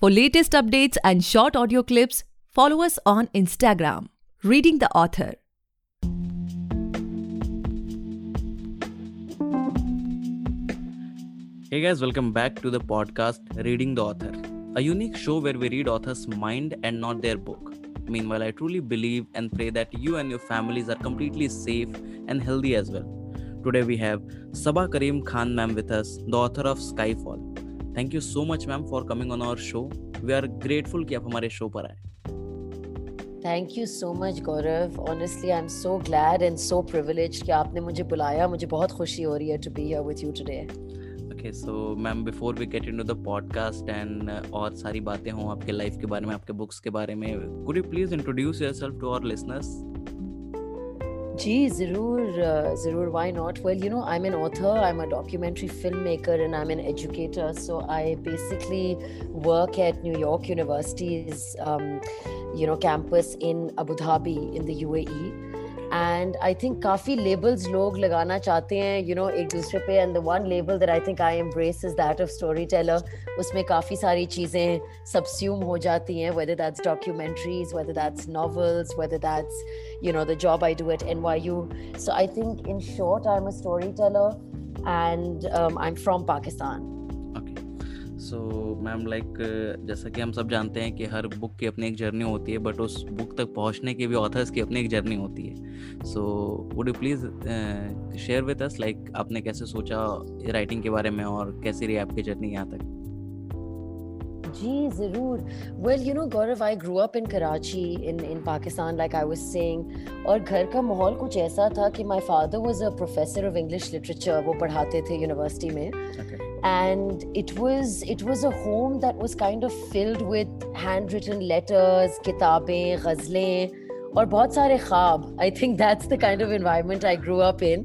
For latest updates and short audio clips, follow us on Instagram, Reading the Author. Hey guys, welcome back to the podcast Reading the Author, a unique show where we read authors' mind and not their book. Meanwhile, I truly believe and pray that you and your families are completely safe and healthy as well. Today we have Saba Karim Khan ma'am with us, the author of Skyfall. Thank you so much ma'am for coming on our show we are grateful कि आप हमारे show पर आए। Thank you so much Gaurav honestly I am so glad and so privilege कि आपने मुझे बुलाया। मुझे बहुत खुशी हो रही है to be here with you today okay so ma'am before we get into the podcast and और सारी बातें हों आपके लाइफ के बारे में आपके बुक्स के बारे में could you please introduce yourself to our listeners जी, ज़रूर ज़रूर why not well you know I am an author I am a documentary film maker and I am an educator so I basically work at New York universities you know campus in Abu Dhabi in the UAE and I think काफ़ी labels लोग लगाना चाहते हैं you know एक दूसरे पे and then label that I think I embrace is that of story teller उसमें काफ़ी सारी चीज़ें सब्स्यूम हो जाती हैं whether that's documentaries whether that's novels whether that's you know the job I do at NYU so I think in short I'm a storyteller and um, I'm from Pakistan. So ma'am like जैसा कि हम सब जानते हैं कि हर book की अपनी एक जर्नी होती है बट उस बुक तक पहुँचने की भी ऑथर्स की अपनी एक जर्नी होती है। So would you please share with us like आपने कैसे सोचा राइटिंग के बारे में और कैसी रही आपकी जर्नी यहाँ तक? जी ज़रूर। Well you know Gaurav I grow up in Karachi in in Pakistan like I was saying और घर का माहौल कुछ ऐसा था कि my father was a professor of English literature वो पढ़ाते थे यूनिवर्सिटी में। And it was it was a home that was kind of filled with hand written letters किताबें गज़लें और बहुत सारे ख्वाब I think that's the kind of environment I grow up in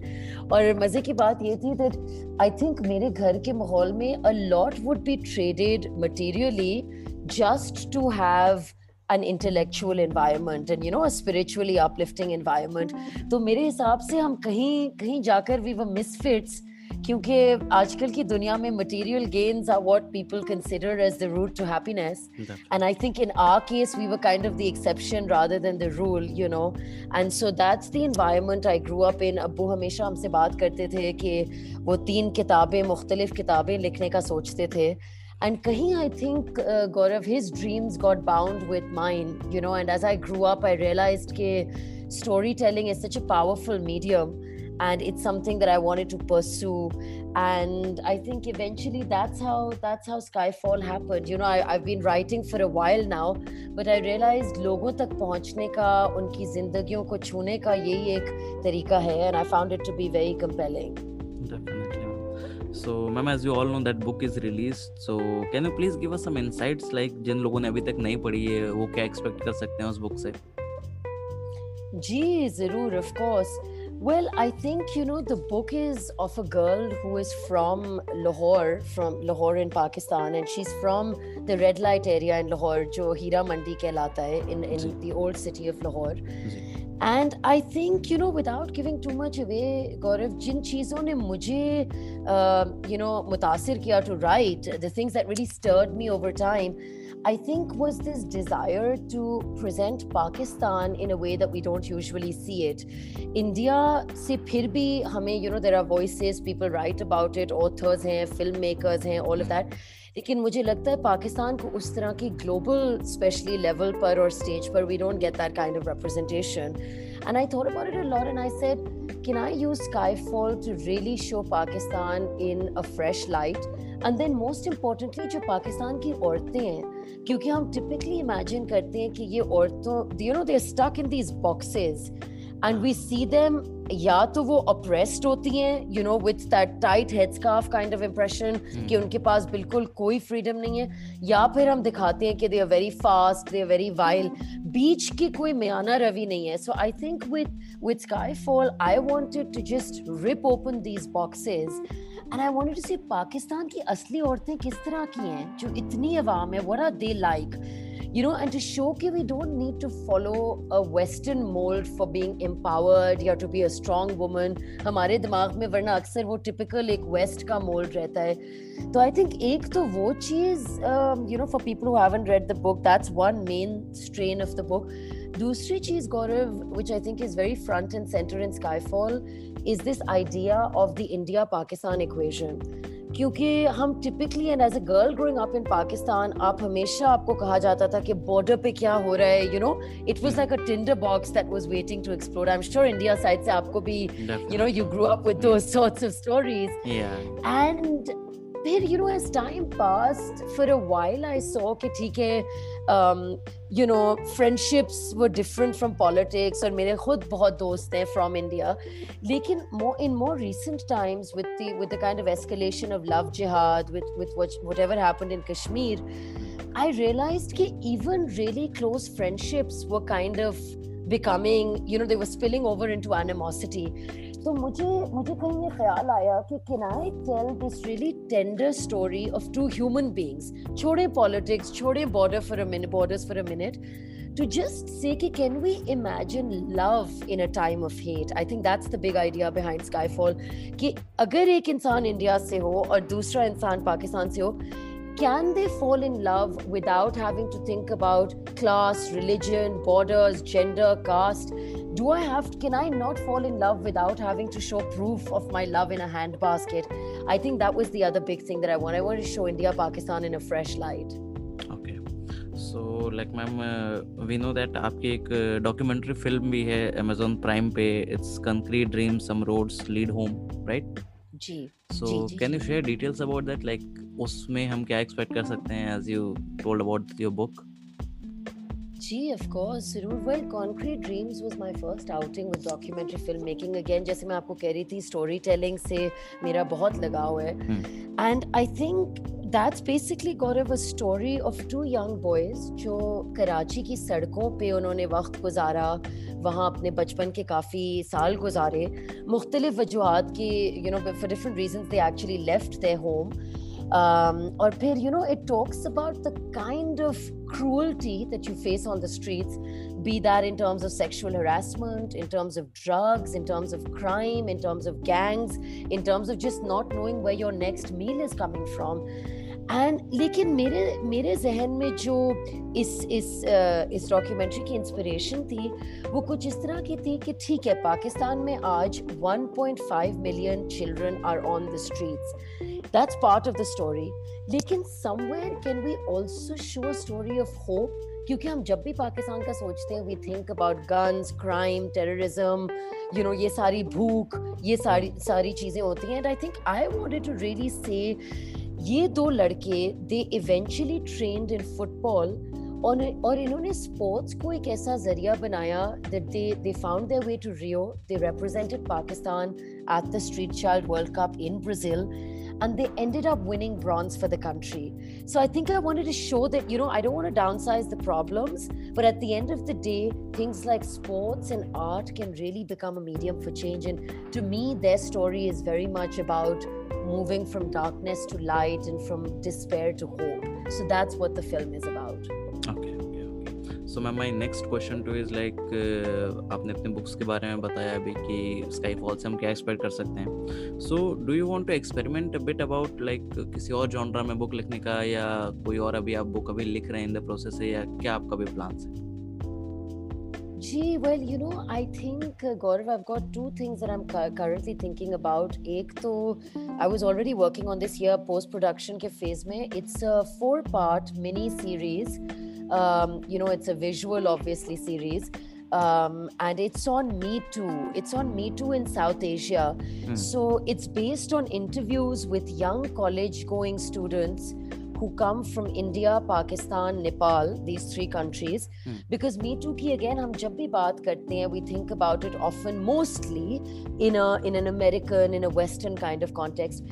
और मज़े की बात ये थी दैट आई थिंक मेरे घर के माहौल में a lot would be traded materially just to have an intellectual environment and, you know, a spiritually uplifting environment. तो मेरे हिसाब से हम कहीं कहीं जाकर we were misfits क्योंकि आजकल की दुनिया में material gains are what people consider as the root to happiness and I think in our case we were kind of the exception rather than the rule you know and so that's the environment I grow up in Abu हमेशा हमसे बात करते थे कि वो तीन किताबें मुख्तलिफ़ किताबें लिखने का सोचते थे। And kahin i think uh, his his dreams got bound with mine you know. And as i grew up i realized story storytelling is such a powerful medium. and it's something that i wanted to pursue and i think eventually that's how that's how skyfall happened you know I, i've been writing for a while now but i realized लोगों तक पहुंचने का उनकी जिंदगियों को छूने का यही एक तरीका है and i found it to be very compelling Definitely. ma'am. So, ma'am, as you all know, that book is released. So, can you please give us some insights, like जिन लोगों ने अभी तक नहीं पढ़ी है, वो क्या expect कर सकते हैं उस book से? जी जरूर of course well i think you know the book is of a girl who is from lahore from lahore in pakistan and she's from the red light area in lahore jo hira mandi kehlata hai in in the old city of lahore. And i think you know without giving too much away gaurav jin cheezon ne mujhe uh, you know mutasir kiya to write the things that really stirred me over time I think was this desire to present Pakistan in a way that we don't usually see it. India se phir bhi hame, you know, there are voices, people write about it, authors hain, filmmakers hain, all of that. लेकिन मुझे लगता है पाकिस्तान को उस तरह की global specially level पर और स्टेज पर we don't get that kind of representation and I thought about it a lot and I said can I use Skyfall to really show Pakistan in a fresh light and then most importantly जो पाकिस्तान की औरतें हैं, क्योंकि हम typically imagine करते हैं कि ये औरतों you know stuck in these boxes and we see them या तो वो अप्रेस्ड होती हैं you know with that tight head scarf kind of impression कि उनके पास बिल्कुल कोई फ्रीडम नहीं है या फिर हम दिखाते हैं कि they are very fast they are very wild बीच की कोई म्याना रवि नहीं है. So I think with with Skyfall I wanted to just rip open these boxes and I wanted to see Pakistan की असली औरतें किस तरह की हैं जो इतनी आवाम है where are they like you know, and to show that we don't need to follow a Western mold for being empowered or to be a strong woman. हमारे दिमाग में वरना अक्सर वो typical एक West का mold रहता है. तो I think एक तो वो चीज, um, you know, for people who haven't read the book, that's one main strain of the book. दूसरी चीज गौरव, which I think is very front and center in Skyfall, is this idea of the India-Pakistan equation. क्योंकि हम typically and as a girl growing up in Pakistan आप हमेशा आपको कहा जाता था कि बॉर्डर पे क्या हो रहा है you know it was like a tinder box that was waiting to explore I am sure India side से आपको भी you know you grow up with those sorts of stories and फिर you know as time passed for a while I saw कि ठीक है um, you know friendships were different from politics और मेरे खुद बहुत दोस्त हैं from India लेकिन more in more recent times with the with the kind of escalation of love jihad with with what, whatever happened in Kashmir I realized that even really close friendships were kind of becoming you know they were spilling over into animosity तो मुझे मुझे कहीं ये ख्याल आया कि can I tell this really tender story of two human beings छोड़े politics छोड़े border for a minute borders for a minute to just say कि can we imagine love in a time of hate I think that's the big idea behind Skyfall कि अगर एक इंसान India से हो और दूसरा इंसान पाकिस्तान से हो can they fall in love without having to think about class religion borders, gender caste Do I have, can I not fall in love without having to show proof of my love in a handbasket? I think that was the other big thing that I want. I want to show India, Pakistan in a fresh light. Okay. So, like, ma'am, uh, we know that आपकी एक documentary film भी है Amazon Prime पे. It's Concrete Dreams, Some Roads Lead Home, right? Ji. So, ji, ji, can you ji. share details about that? Like, उसमें हम क्या expect कर सकते हैं as you told about your book जी ऑफ़ कोर्स ज़रूर well Concrete Dreams was my first outing with documentary film making again जैसे मैं आपको कह रही थी स्टोरी टेलिंग से मेरा बहुत लगाव है। And I think that's basically Gaurav a story of two young boys जो कराची की सड़कों पे उन्होंने वक्त गुजारा वहाँ अपने बचपन के काफ़ी साल गुजारे। मुख्तलिफ़ वजूहत की you know for different reason they actually left their home um, or फिर you know it talks about the kind of cruelty that you face on the streets be that in terms of sexual harassment in terms of drugs in terms of crime in terms of gangs in terms of just not knowing where your next meal is coming from and लेकिन मेरे मेरे जहन में जो इस इस इस documentary की इंस्पिरेशन थी, वो कुछ इस तरह की थी कि ठीक है, पाकिस्तान में आज 1.5 million children are on the streets that's part of the story लेकिन somewhere can we also show a story of hope क्योंकि हम जब भी पाकिस्तान का सोचते हैं we think about guns crime terrorism you know ये सारी भूख, ये सारी सारी चीज़ें होती हैं। And I think I wanted to really say ये दो लड़के they eventually trend in football और और इन्होंने स्पोर्ट्स को एक ऐसा जरिया बनाया that they they found their way to Rio they represented Pakistan at the Street Child World Cup in Brazil and they ended up winning bronze for the country. So I think I wanted to show that, you know, I don't want to downsize the problems, but at the end of the day, things like sports and art can really become a medium for change. And to me, their story is very much about moving from darkness to light and from despair to hope. So that's what the film is about. Okay. So ma'am my next question too is like आपने अपने books के बारे में बताया अभी कि sky fall से हम क्या एक्सपेक्ट कर सकते हैं so do you want to experiment bit about like किसी और जॉनरा में बुक लिखने का या कोई और अभी आप बुक अभी लिख रहे हैं इन द प्रोसेस है या क्या आपका भी प्लान्स है Gee, well, you know, I think, uh, Gaurav, I've got two things that I'm cu- currently thinking about. Ek to, I was already working on this year post production ke phase mein. It's a four part mini series. Um, you know, it's a visual, obviously, series. Um, and it's on Me Too. It's on Me Too in South Asia. So it's based on interviews with young college going students who come from India, Pakistan, Nepal, these three countries. Hmm. Because Me Too ki again, हम जब भी बात करते हैं, we think about it often mostly in a in an American, in a Western kind of context.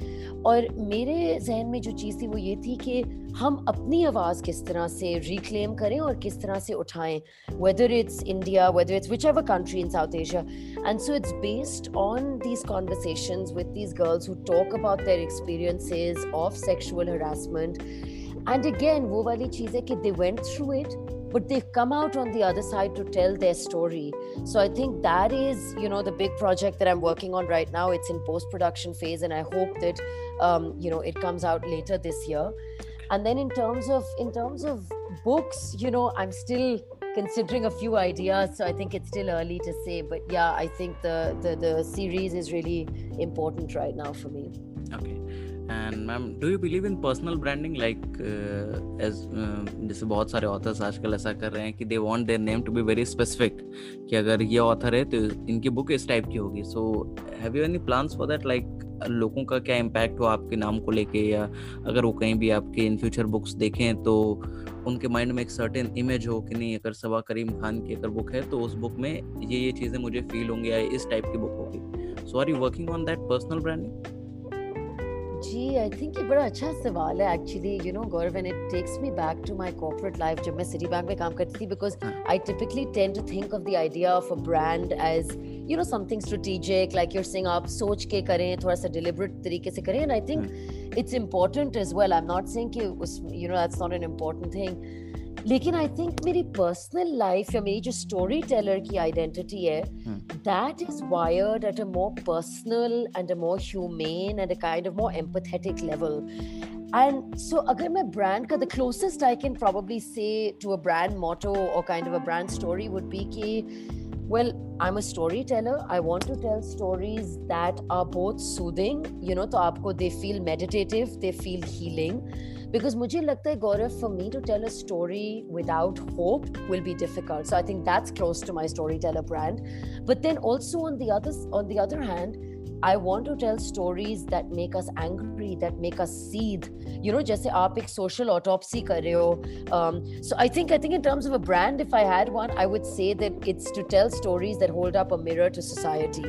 और मेरे जहन में जो चीज़ थी वो ये थी कि हम अपनी आवाज़ किस तरह से रिक्लेम करें और किस तरह से उठाएँ whether it's India, whether it's whichever country in South Asia. And so it's based on these conversations with these girls who talk about their experiences of sexual harassment. And again, वो वाली चीज़ है कि they went through it, but they've come out on the other side to tell their story so i think that is you know the big project that i'm working on right now it's in post production phase and i hope that um, you know it comes out later this year and then in terms of in terms of books you know i'm still considering a few ideas so i think it's still early to say but yeah i think the the, the series is really important right now for me. Okay and ma'am do you believe in personal branding like as जैसे बहुत सारे authors आजकल ऐसा कर रहे हैं कि they want their name to be very specific कि अगर ये ऑथर है तो इनकी बुक इस टाइप की होगी। So have you any plans for that like लोगों का क्या इम्पैक्ट हो आपके नाम को लेके? या अगर वो कहीं भी आपके इन फ्यूचर बुक्स देखें तो उनके माइंड में एक सर्टेन इमेज हो कि नहीं? अगर सबा करीम खान की अगर बुक है तो उस बुक में ये ये चीज़ें मुझे फील होंगी या इस टाइप की बुक होगी। So are you working on that personal branding ji I think ये बड़ा अच्छा सवाल है actually you know Gaurav and it takes me back to my corporate life जब मैं सिटी बैंक में काम करती थी because I typically tend to think of the idea of a brand as you know something strategic like your sing आप सोच के करें थोड़ा सा डिलिबरेट तरीके से करें and I think it's important as well I am not saying कि उस you know that's not an important thing लेकिन आई थिंक मेरी पर्सनल लाइफ या मेरी जो स्टोरी टेलर की आइडेंटिटी है that is wired at a more personal and a more humane and a kind of more empathetic level and so agar my brand ka the closest i can probably say to a brand motto or kind of a brand story would be ki well i'm a storyteller i want to tell stories that are both soothing you know to aapko they feel meditative they feel healing because mujhe lagta hai gaurav for me to tell a story without hope will be difficult. So i think that's close to my storyteller brand. But then also on the other on the other hand I want to tell stories that make us angry, that make us seethe. You know, just say aap ek social autopsy kar. Um, so I think I think in terms of a brand, if I had one, I would say that it's to tell stories that hold up a mirror to society.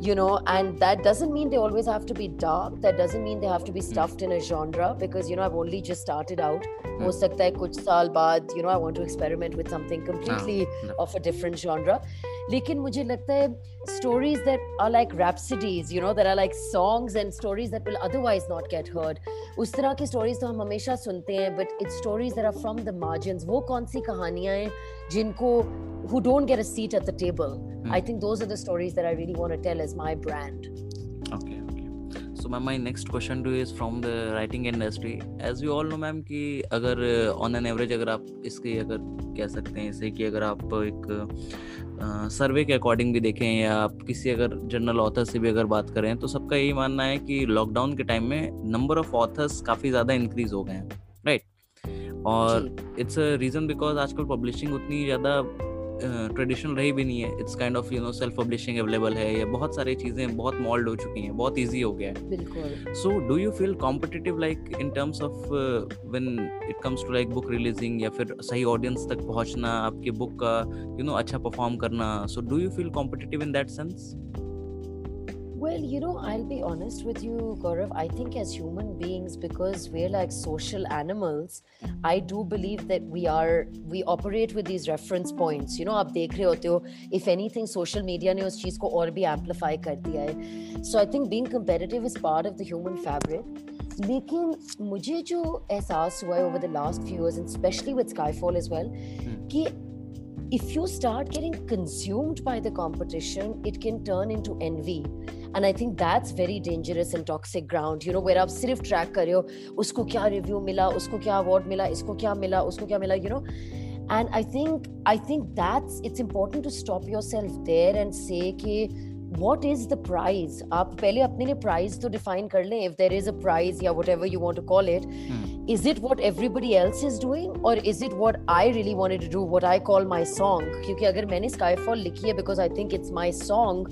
You know, and that doesn't mean they always have to be dark. That doesn't mean they have to be mm-hmm. stuffed in a genre because you know I've only just started out. Mm. Ho sakta hai kuch saal baad, you know, I want to experiment with something ah, completely no, no. of a different genre. लेकिन मुझे लगता है stories that are like rhapsodies you know that are like songs and stories that will otherwise not get heard उस तरह की stories तो हम हमेशा सुनते हैं but it's stories that are from the margin वो कौन सी कहानियाँ हैं जिनको who don't get a seat at the table I think those are the stories that I really want tell as my brand okay so ma'am my next question too is is the writing industry as as all know ma'am कि अगर on an average अगर आप इसके अगर कह सकते हैं इसे कि अगर आप एक सर्वे के अकॉर्डिंग भी देखें या आप किसी अगर जनरल ऑथर से भी अगर बात करें तो सबका यही मानना है कि लॉकडाउन के टाइम में नंबर ऑफ़ ऑथर्स काफ़ी ज़्यादा इंक्रीज हो गए हैं राइट और इट्स अ रीज़न बिकॉज़ आजकल पब्लिशिंग उतनी ज़्यादा ट्रेडिशनल रही भी नहीं है। It's kind of you know self publishing available है या बहुत सारी चीज़ें बहुत मॉल्ड हो चुकी हैं बहुत इजी हो गया है। So do you feel competitive like in terms of when it comes to like book releasing या फिर सही ऑडियंस तक पहुँचना आपकी बुक का यू नो अच्छा परफॉर्म करना? So do you feel competitive in that sense Well, you know, I'll be honest with you, Gaurav. I think as human beings, because we're like social animals, I do believe that we are we operate with these reference points. You know, आप देख रहे होते हो, if anything, social media ने उस चीज को और भी amplify कर दिया है. So I think being competitive is part of the human fabric. लेकिन मुझे जो एहसास हुआ है over the last few years, and especially with Skyfall as well, कि if you start getting consumed by the competition, it can turn into envy. And I think that's very dangerous and toxic ground, you know, where आप सिर्फ track कर रहे हो उसको क्या review मिला उसको क्या award मिला इसको क्या मिला उसको क्या मिला you know and I think I think that's it's important to stop yourself there and say कि what is the prize आप पहले अपने लिए प्राइज तो डिफाइन कर लें if there is a prize या whatever you want to call it is it what everybody else is doing और is it what I really want to do what I call my song क्योंकि अगर मैंने Skyfall लिखी है because I think it's my song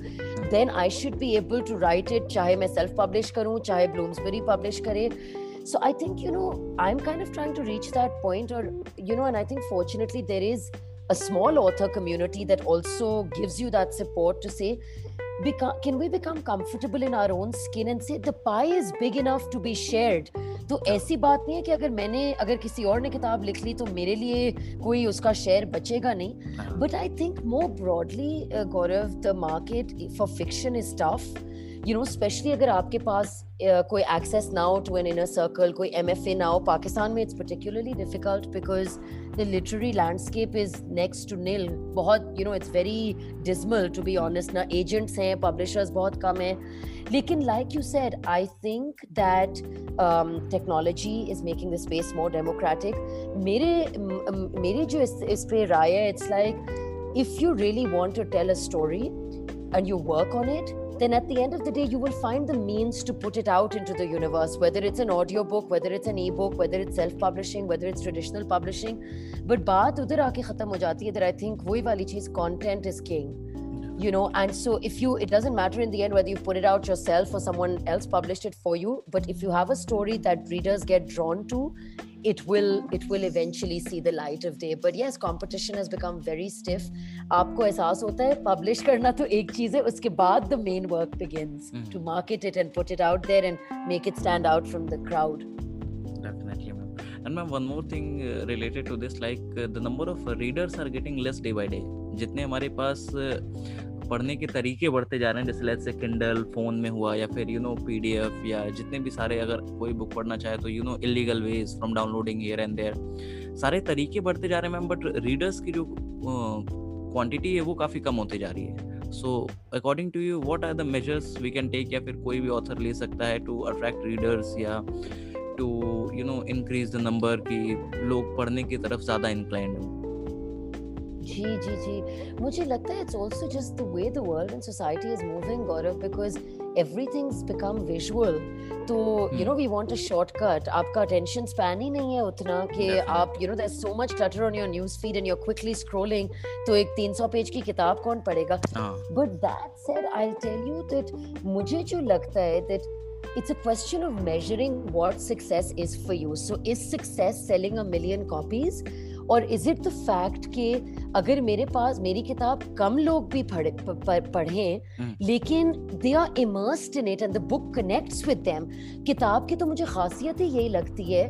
then I should be able to write it चाहे मैं self publish करूँ चाहे Bloomsbury publish करे। So i think you know i'm kind of trying to reach that point or you know and i think fortunately there is a small author community that also gives you that support to say become, can we become comfortable in our own skin and say the pie is big enough to be shared? तो ऐसी बात नहीं है कि अगर मैंने अगर किसी और ने किताब लिख ली तो मेरे लिए कोई उसका शेयर बचेगा नहीं। But I think more broadly Gaurav the market for fiction is tough you know especially अगर आपके पास uh, कोई access now to an inner circle कोई MFA now Pakistan में it's particularly difficult because the literary landscape is next to nil बहुत you know it's very dismal to be honest ना agents हैं publishers बहुत कम हैं लेकिन like you said I think that um, technology is making the space more democratic मेरे मेरी जो इस, इस पे राय है it's like if you really want to tell a story and you work on it then at the end of the day you will find the means to put it out into the universe whether it's an audio book whether it's an ebook whether it's self publishing whether it's traditional publishing. But baat udhar aake khatam ho jati hai that i think wohi wali cheez content is king you know and so if you it doesn't matter in the end whether you put it out yourself or someone else published it for you but if you have a story that readers get drawn to it will it will eventually see the light of day. But yes competition has become very stiff. aapko ehsaas hota hai publish karna to ek cheez hai uske baad the main work begins mm. to market it and put it out there and make it stand out from the crowd. Definitely ma'am. And ma'am one more thing uh, related to this like uh, the number of readers are getting less day by day. जितने हमारे पास पढ़ने के तरीके बढ़ते जा रहे हैं, जैसे लेट्स से किंडल फ़ोन में हुआ या फिर यू नो पीडीएफ या जितने भी सारे अगर कोई बुक पढ़ना चाहे तो you know illegal ways from downloading here and there सारे तरीके बढ़ते जा रहे हैं मैम बट रीडर्स की जो क्वांटिटी है वो काफ़ी कम होती जा रही है। So according to you what are the measures we can take या फिर कोई भी ऑथर ले सकता है टू अट्रैक्ट रीडर्स या to you know increase the number की लोग पढ़ने की तरफ़ ज़्यादा इंक्लाइंड हों? जी जी जी। मुझे लगता है it's also just the way the world and society is moving Gaurav because everything's become visual तो you know we want a shortcut आपका अटेंशन स्पैन ही नहीं है उतना कि आप you know there so much clutter on your news feed and you are quickly scrolling तो एक 300 पेज की किताब कौन पढ़ेगा? But that said I will tell you that मुझे जो लगता है that it's a question of measuring what success is for you. So, is success selling a million copies? और इज़ इट द फैक्ट कि अगर मेरे पास मेरी किताब कम लोग भी पढ़े पढ़ें हम्म। लेकिन they are immersed in it and the book connects with them किताब की तो मुझे खासियत ही यही लगती है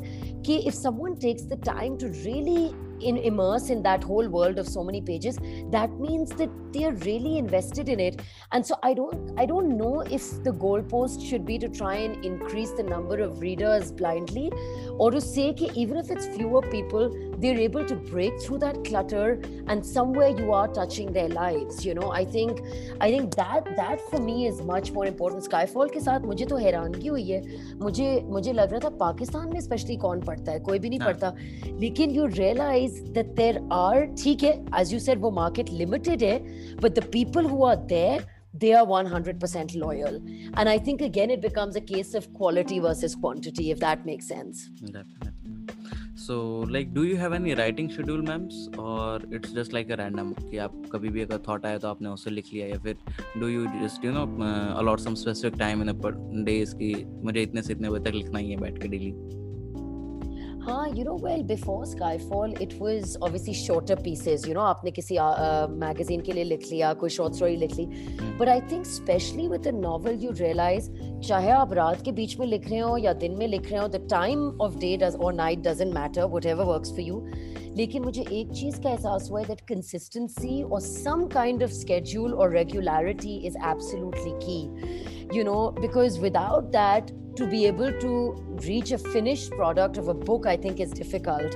कि if someone takes the time to really in immerse in that whole world of so many pages that means that they are really invested in it and so i don't i don't know if the goalpost should be to try and increase the number of readers blindly or to say that even if it's fewer people they're able to break through that clutter and somewhere you are touching their lives you know i think i think that that for me is much more important skyfall ke sath mujhe to हैरानगी हुई है मुझे मुझे लग रहा था पाकिस्तान में specially कौन पढ़ता है कोई भी नहीं पढ़ता लेकिन you realise realize that there are ठीक है as you said वो market limited है but the people who are there they are 100% loyal and i think again it becomes a case of quality versus quantity if that makes sense definitely So like do you have any writing schedule ma'ams और it's just like a random कि आप कभी भी अगर thought आया तो आपने उसे लिख लिया, या फिर do you just you know allot some specific time in days कि मुझे इतने से इतने बजे तक लिखना ही है बैठ के डेली हाँ you know well before Skyfall it was obviously shorter pieces you know आपने किसी मैगजीन uh, के लिए लिख लिया कोई शॉर्ट स्टोरी लिख ली। But I think specially with a novel you realise चाहे आप रात के बीच में लिख रहे हो या दिन में लिख रहे हो the time of day does और night doesn't matter whatever work for you लेकिन मुझे एक चीज़ का एहसास हुआ है दैट कंसिस्टेंसी और सम काइंड ऑफ़ स्केड्यूल और regularity is absolutely key you know because without that to be able to reach a finished product of a book I think is difficult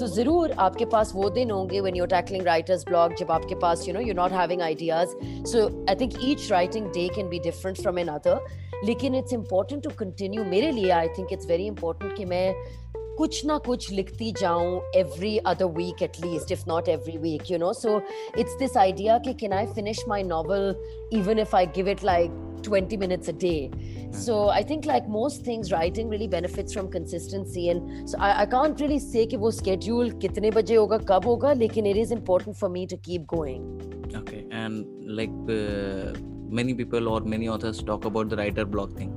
तो ज़रूर आपके पास वो दिन होंगे when you're tackling writer's block जब आपके पास you know you not having ideas so I think each writing day can be different from another लेकिन इट्स इंपॉर्टेंट टू कंटिन्यू मेरे लिए I think it's very important कि मैं कुछ ना कुछ लिखती जाऊँ other week at least if not every week you know so it's this idea कि can I finish my novel even if I give it like 20 minutes a day so I think like most things writing really benefits from consistency and so I, I can't really say कि वो schedule कितने बजे होगा कब होगा लेकिन it is important for me to keep going okay and like uh, many people or many authors talk about the writer block thing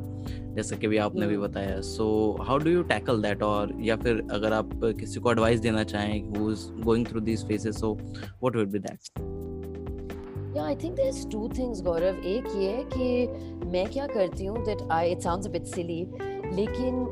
जैसे कि भी आपने भी बताया। So how do you tackle that और या फिर अगर आप किसी को एडवाइस देना चाहें who is going through this phases so what would be that या I think there is two things Gaurav एक ये है कि मैं क्या करती हूँ that I it sounds a bit silly लेकिन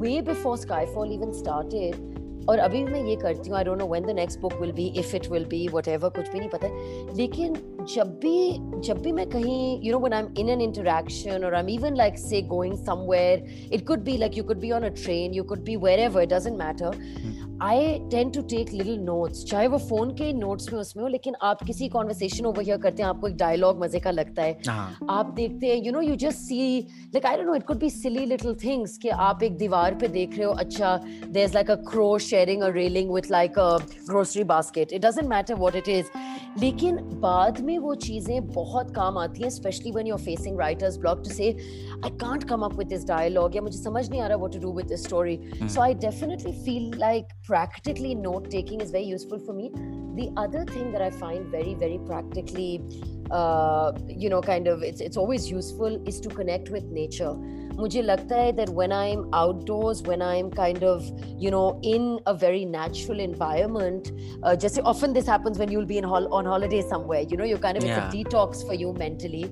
way before Skyfall even started, और अभी भी मैं ये करती हूँ I don't know when the next book will be if it will be what कुछ भी नहीं पता। लेकिन जब भी जब भी मैं कहीं you know when I am in an interaction और I am even like say going somewhere it could be like you could be on a train you could be wherever it doesn't matter I tend to take little notes चाहे वो phone के notes में उसमें हो लेकिन आप किसी conversation over here करते हैं आपको एक डायलॉग मज़े का लगता है। हाँ। आप देखते हैं you know you just see like I don't know it could be silly little things कि आप एक दीवार पे देख रहे हो अच्छा there is like a crow sharing a railing with like a grocery basket it doesn't matter what it is लेकिन बाद में वो चीज़ें बहुत काम आती हैं specially when you are facing writer's block to say I can't come up with this dialogue या मुझे समझ नहीं आ रहा what to do with this story so I definitely feel like practically note taking is very useful for me. The other thing that i find very very practically uh, you know kind of it's, it's always useful is to connect with nature मुझे लगता है that when I'm outdoors, when I'm kind of, you know, in a very natural environment, uh, just often this happens when you'll be in hol- on holiday somewhere, you know, you're kind of, Yeah. it's a detox for you mentally.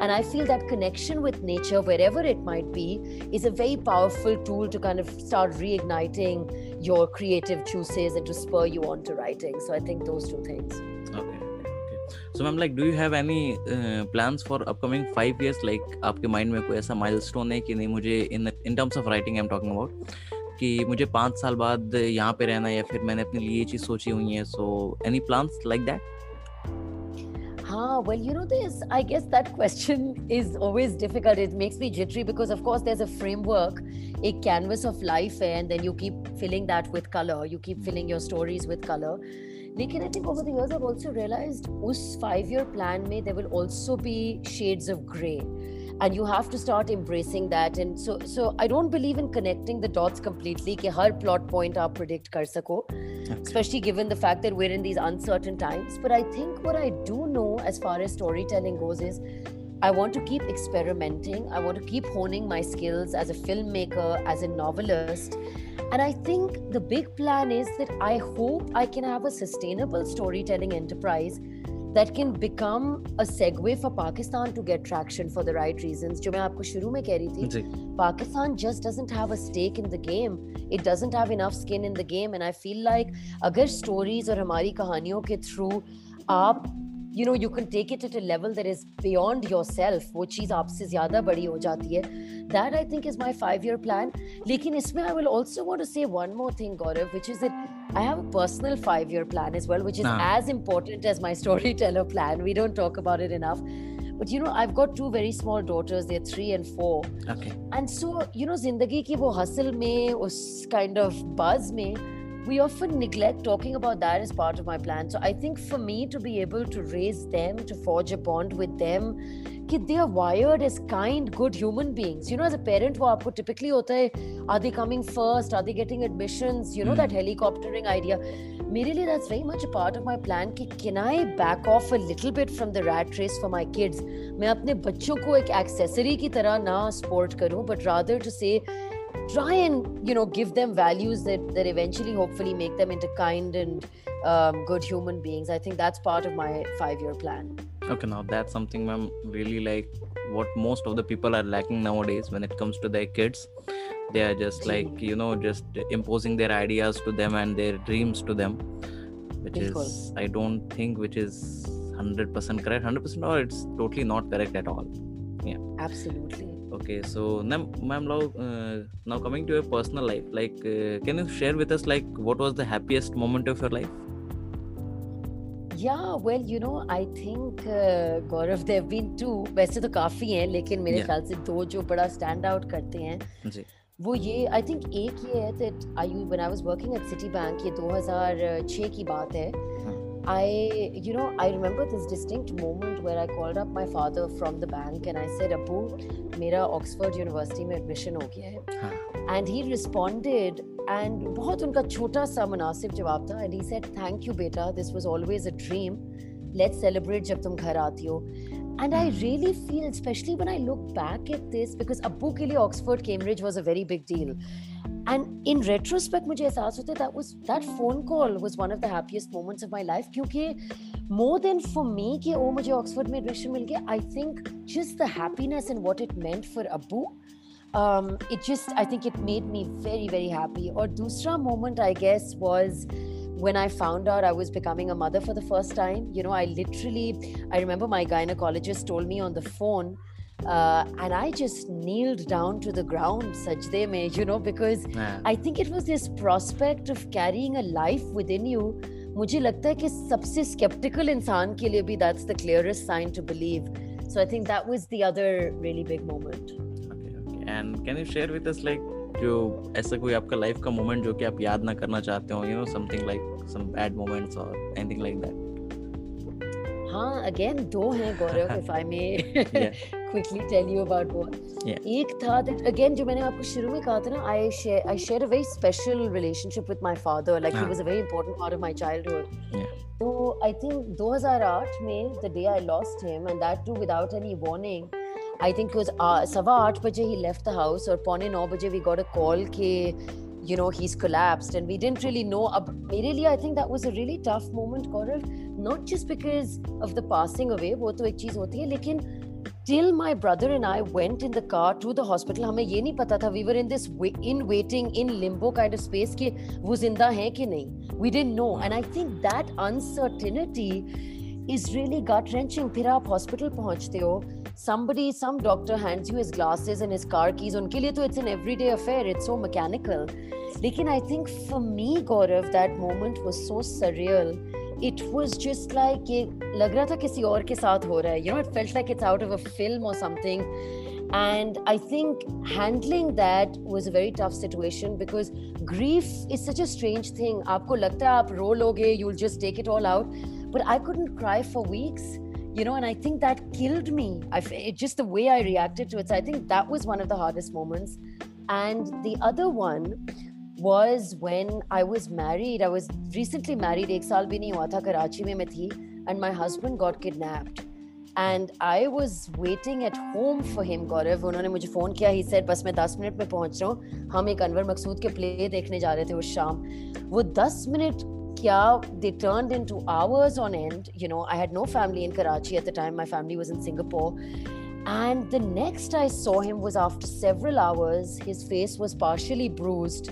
And I feel that connection with nature, wherever it might be, is a very powerful tool to kind of start reigniting your creative juices and to spur you on to writing. So I think those two things. Ma'am like do you have any uh, plans for upcoming five years like आपके mind में कोई ऐसा milestone है कि नहीं मुझे in in terms of writing I am talking about कि मुझे पाँच साल बाद यहाँ पे रहना है या फिर मैंने अपने लिए ये चीज़ सोची हुई है so any plans like that Ah, well, you know, this, I guess that question is always difficult. It makes me jittery because, of course, there's a framework, a canvas of life, and then you keep filling that with color. You keep filling your stories with color. Lekin, I think over the years, I've also realized us five year plan, may there will also be shades of gray. And you have to start embracing that. And so, so I don't believe in connecting the dots completely. कि हर plot point आप predict कर सको especially given the fact that we're in these uncertain times. But I think what I do know as far as storytelling goes is I want to keep experimenting. I want to keep honing my skills as a filmmaker, as a novelist. And I think the big plan is that I hope I can have a sustainable storytelling enterprise that can become a segue for Pakistan to get traction for the right reasons. जो मैं आपको शुरू में कह रही थी जी Pakistan just doesn't have a stake in the game. It doesn't have enough skin in the game. And I feel like अगर stories और हमारी कहानियों के through आप you know you can take it at a level that is beyond yourself वो चीज़ आपसे ज़्यादा बड़ी हो जाती है that I think is my five year plan लेकिन इसमें I will also want to say one more thing Gaurav which is that I have a personal five year plan as well which is Ah. as important as my storyteller plan we don't talk about it enough but you know I've got two very small daughters they're three and four okay and so, you know, जिंदगी की वो hustle में, उस kind of buzz में, we often neglect talking about that as part of my plan. So I think for me to be able to raise them, to forge a bond with them, कि they are wired as kind, good human beings. You know, as a parent, वो आपको typically होता है, are they coming first? Are they getting admissions? You know, that helicoptering idea. मेरे लिए that's very much a part of my plan कि can I back off a little bit from the rat race for my kids? मैं अपने बच्चों को एक accessory की तरह ना support करूं, but rather to say try and you know give them values that that eventually hopefully make them into kind and um, good human beings i think that's part of my five year plan Okay, now that's something I'm really like what most of the people are lacking nowadays when it comes to their kids. They are just like, you know, just imposing their ideas to them and their dreams to them, which is, I don't think, which is 100% correct. 100% or it's totally not correct at all. Yeah absolutely Okay, so ma'am, ma'am now, uh, now coming to your personal life, like, uh, can you share with us, like, what was the happiest moment of your life? yeah well you know i think uh, gaurav there have been two वैसे तो काफ़ी हैं लेकिन मेरे Yeah. ख्याल से दो जो बड़ा स्टैंड आउट करते हैं जी वो ये आई थिंक एक ये है that I when I was working at Citibank ये 2006 की बात है I, you know, I remember this distinct moment where I called up my father from the bank and I said, Abu, मेरा Oxford University में admission हो गया है. हाँ And he responded and बहुत उनका छोटा सा मुनासिब जवाब था and he said, thank you बेटा, this was always a dream. Let's celebrate जब तुम घर आती हो. And I really feel, especially when I look back at this, because अब्बू के लिए Oxford Cambridge was a very big deal. And in retrospect, मुझे एहसास होता है that was that phone call was one of the happiest moments of my life क्योंकि more than for me कि ओ मुझे ऑक्सफोर्ड में एडमिशन मिल गया I think just the happiness and what it meant for Abu um, it just I think it made me very very happy. Or dusra moment I guess was when I found out I was becoming a mother for the first time. You know, I literally I remember my gynecologist told me on the phone. Uh, and I just kneeled down to the ground, sajde mein, you know, because Yeah. I think it was this prospect of carrying a life within you. मुझे लगता है कि सबसे skeptical इंसान के लिए भी that's the clearest sign to believe. So I think that was the other really big moment. Okay, okay. And can you share with us like जो ऐसा कोई आपका लाइफ का मोमेंट जो कि आप याद ना करना चाहते हो you know something like some bad moments और एनीथिंग लाइक दैट हाँ अगेन दो हैं Gaurav if I may quickly tell you about वो। एक था दैट अगेन जो मैंने आपको शुरू में कहा था ना I share I share a very special relationship with my father like he. Was a very important part of my childhood तो आई थिंक 2008 में the day I lost him and that too without any warning I think was सवा आठ बजे ही left the house और पौने नौ बजे we got a call के you know he is collapsed and we didn't really know अब मेरे लिए I think that was a really tough moment gaurav not just because of the passing away वो तो एक चीज़ होती है, लेकिन till my brother and I went in the car to the hospital हमें ये नहीं पता था we were in this in waiting in limbo kind of space कि वो ज़िंदा है कि नहीं। We didn't know and I think that uncertainty is really gut wrenching फिर आप हॉस्पिटल पहुँचते हो, somebody, some doctor hands you his glasses and his car keys unke liye to it's an everyday affair, it's so mechanical. लेकिन I think for me, Gaurav, that moment was so surreal it was just like ये लग रहा था किसी और के साथ हो रहा है you know it felt like it's out of a film or something and I think handling that was a very tough situation because grief is such a strange thing आपको लगता है आप रो लोगे you'll just take it all out but I couldn't cry for weeks you know and I think that killed me I f- it just the way I reacted to it so I think that was one of the hardest moments and the other one was when I was married. I was recently married. एक साल भी नहीं हुआ था कराची में मैं थी and my husband got kidnapped. And I was waiting at home for him, Gaurav. उन्होंने मुझे फोन किया. He said बस मैं 10 मिनट में पहुंच रहा हूँ. हम एक अनवर मकसूद के प्ले देखने जा रहे थे उस शाम. वो 10 मिनट क्या they turned into hours on end. You know, I had no family in Karachi at the time. My family was in Singapore. And the next I saw him was after several hours. His face was partially bruised.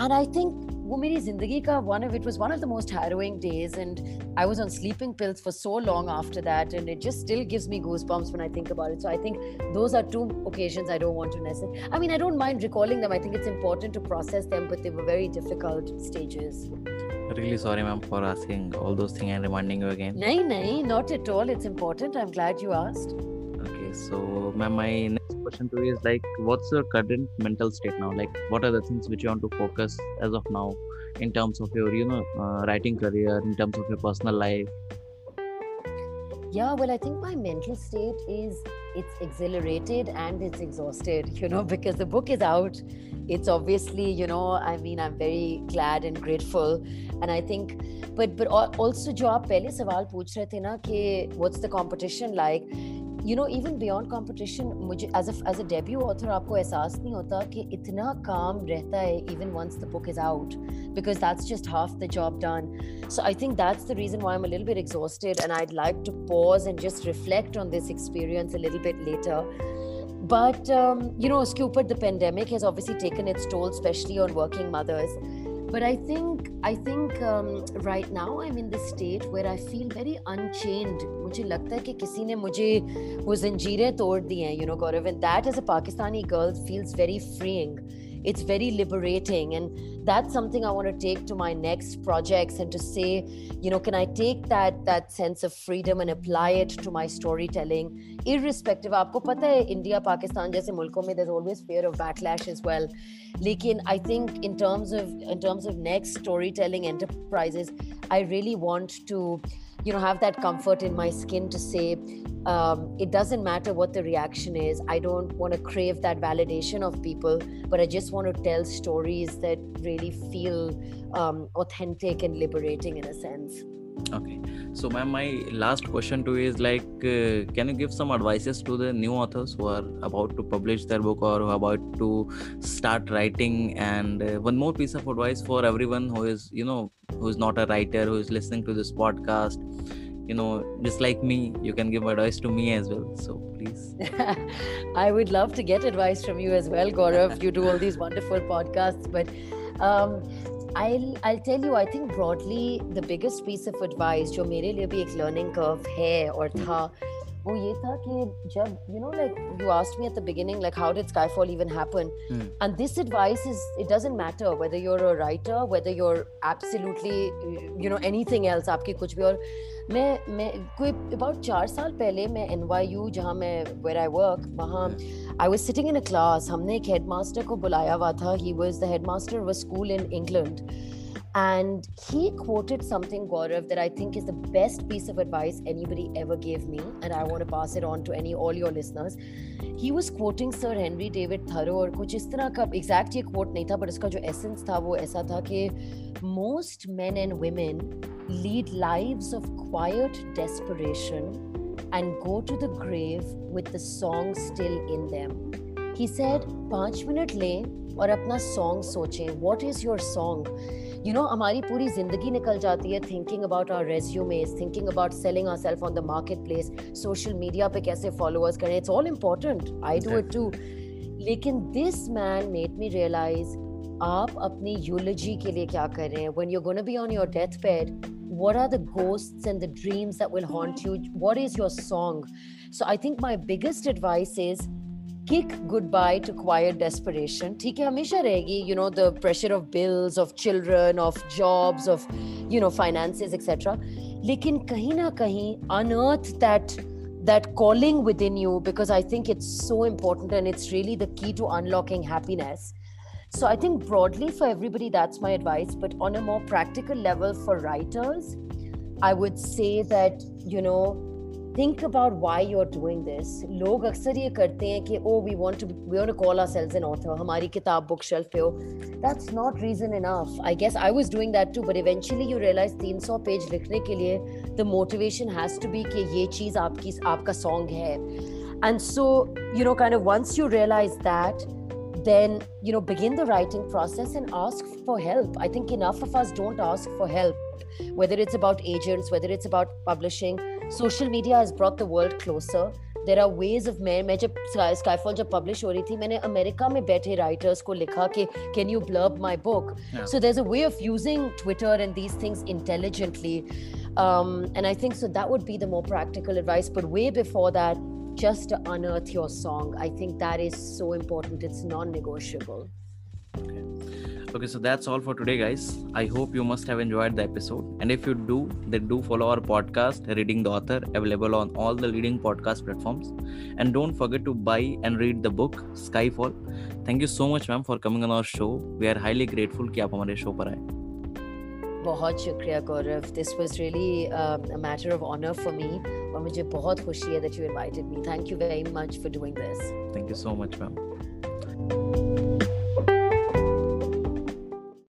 And I think वो मेरी जिंदगी का one of it was one of the most harrowing days and I was on sleeping pills for so long after that and it just still gives me goosebumps when I think about it. So I think those are two occasions I don't want to necessarily I mean I don't mind recalling them. I think it's important to process them, but they were very difficult stages. really sorry ma'am for asking all those things and reminding you again Nahi, nahi, not at all. It's important. I'm glad you asked. okay so ma'am my next question to you is like what's your current mental state now like what are the things which you want to focus as of now in terms of your you know uh, writing career in terms of your personal life Yeah, well, I think my mental state is it's exhilarated and it's exhausted, you know, because the book is out. It's obviously, you know, I mean, I'm very glad and grateful. And I think, but but al- also जो आप पहले सवाल पूछ रहे थे ना कि what's the competition like? You know, even beyond competition, मुझे as a as a debut author आपको एहसास नहीं होता कि इतना काम रहता है even once the book is out because that's just half the job done. So I think that's the reason why I'm a little bit exhausted and I'd like to pause and just reflect on this experience a little bit later. But um, you know, उसके ऊपर the pandemic has obviously taken its toll, especially on working mothers. But I think I think um, right now I'm in this state where I feel very unchained. मुझे लगता है कि किसी ने मुझे वो जंजीरें तोड़ दी हैं, you know, Gaurav. And that as a Pakistani girl feels very freeing. It's very liberating, and that's something I want to take to my next projects and to say, you know, can I take that that sense of freedom and apply it to my storytelling, irrespective. आपको पता है India Pakistan जैसे मुल्कों में there's always fear of backlash as well. लेकिन I think in terms of in terms of next storytelling enterprises, I really want to, you know, have that comfort in my skin to say, um, it doesn't matter what the reaction is. I don't want to crave that validation of people, but I just want to tell stories that really feel um, authentic and liberating in a sense. Okay. So ma'am my last question to you is like uh, can you give some advices to the new authors who are about to publish their book or who about to start writing? And uh, one more piece of advice for everyone who is you know who is not a writer who is listening to this podcast. You know just like me you can give advice to me as well. So please. I would love to get advice from you as well gaurav. You do all these wonderful podcasts. But um, I'll I'll tell you I think broadly the biggest piece of advice जो मेरे लिए भी एक learning curve है और था वो ये था कि जब you know like you asked me at the beginning like how did Skyfall even happen and this advice is it doesn't matter whether you are a writer whether you are absolutely you know anything else आपकी कुछ भी। और मैं मैं कोई about चार साल पहले मैं एन वाई यू जहाँ मैं वेर आई वर्क वहाँ I was sitting in a class हमने एक हेड मास्टर को बुलाया हुआ था। He was the headmaster of school in England and he quoted something Gaurav that I think is the best piece of advice anybody ever gave me and I want to pass it on to any all your listeners he was quoting Sir Henry David Thoreau और कुछ इस तरह का exact ये quote नहीं था but उसका जो essence था वो ऐसा था कि most men and women lead lives of quiet desperation and go to the grave with the song still in them. He said, पाँच मिनट लें और अपना सॉन्ग सोचें what is your song You know हमारी पूरी ज़िंदगी निकल जाती है thinking about our resumes thinking about selling ourself on the marketplace social media पे कैसे फॉलोअर्स करें it's all important I do it too लेकिन this man made me realise आप अपनी यूलॉजी के लिए क्या कर रहे हैं? When you gonna be on your death bed what are the ghost and the dreams that will haunt you what is your song so I think my biggest advice is kick goodbye to quiet desperation ठीक है हमेशा रहेगी you know the pressure of bills of children of jobs of you know finances etc लेकिन कहीं ना कहीं unearth that that calling within you because I think it's so important and it's really the key to unlocking happiness. So I think broadly for everybody, that's my advice. But on a more practical level for writers, I would say that, you know, think about why you're doing this. लोग अक्सर ये करते हैं कि oh we want to we want to call ourselves an author. हमारी किताब book shelf पे हो. That's not reason enough. I guess I was doing that too, but eventually you realize 300 page लिखने के लिए the motivation has to be कि ये चीज आपकी आपका song है. And so, you know, kind of once you realize that, then you know begin the writing process and ask for help i think enough of us don't ask for help whether it's about agents whether it's about publishing social media has brought the world closer there are ways of मैं मैं जब Skyfall जब publish हो रही थी मैंने America में बैठे राइटर्स को लिखा कि can you blurb my book Yeah. so there's a way of using twitter and these things intelligently um, and i think so that would be the more practical advice but way before that just to unearth your song i think that is so important it's non-negotiable Okay, so that's all for today, guys. I hope you must have enjoyed the episode. And if you do, then do follow our podcast, Reading the Author, available on all the leading podcast platforms. And don't forget to buy and read the book Skyfall. Thank you so much, ma'am, for coming on our show. We are highly grateful कि आप हमारे show पर आए. बहुत शुक्रिया Gaurav this was really a matter of honour for me और मुझे बहुत खुशी है that you invited me thank you very much for doing this Thank you so much, ma'am.